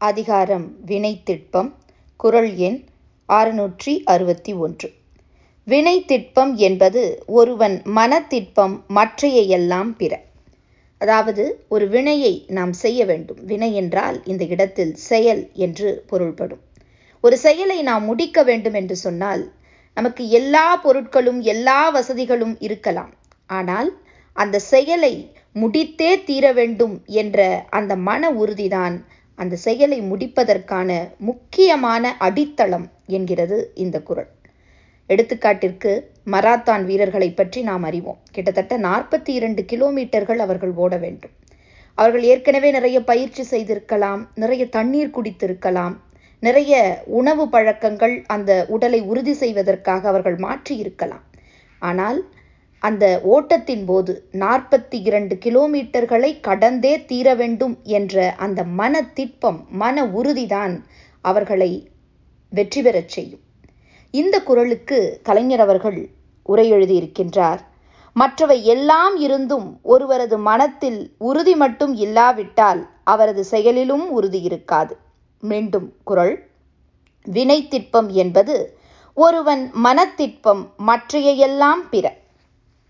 அதிகாரம் வினைத்திட்பம் குரல் எண் அறுநூற்றி அறுபத்தி ஒன்று. வினைத்திட்பம் என்பது ஒருவன் மனத்திட்பம் மற்றையெல்லாம் பிற. அதாவது ஒரு வினையை நாம் செய்ய வேண்டும். வினை என்றால் இந்த இடத்தில் செயல் என்று பொருள்படும். ஒரு செயலை நாம் முடிக்க வேண்டும் என்று சொன்னால் நமக்கு எல்லா பொருட்களும் எல்லா வசதிகளும் இருக்கலாம். ஆனால் அந்த செயலை முடித்தே தீர வேண்டும் என்ற அந்த மன உறுதிதான் அந்த செயலை முடிப்பதற்கான முக்கியமான அடித்தளம் என்கிறது இந்த குரல். எடுத்துக்காட்டிற்கு மராத்தான் வீரர்களை பற்றி நாம் அறிவோம். கிட்டத்தட்ட நாற்பத்தி இரண்டு கிலோமீட்டர்கள் அவர்கள் ஓட வேண்டும். அவர்கள் ஏற்கனவே நிறைய பயிற்சி செய்திருக்கலாம் நிறைய தண்ணீர் குடித்திருக்கலாம் நிறைய உணவு பழக்கங்கள் அந்த உடலை உறுதி செய்வதற்காக அவர்கள் மாற்றி இருக்கலாம் ஆனால் அந்த ஓட்டத்தின் போது நாற்பத்தி இரண்டு கிலோமீட்டர்களை கடந்தே தீர வேண்டும் என்ற அந்த மன திட்பம் மன உறுதிதான் அவர்களை வெற்றி பெறச் செய்யும். இந்த குரலுக்கு கலைஞர் அவர்கள் உரை எழுதியிருக்கின்றார். மற்றவை எல்லாம் இருந்தும் ஒருவரது மனத்தில் உறுதி மட்டும் இல்லாவிட்டால் அவரது செயலிலும் உறுதி இருக்காது. மீண்டும் குரல். வினைத்திட்பம் என்பது ஒருவன் மனத்திட்பம் மற்றையெல்லாம் பிற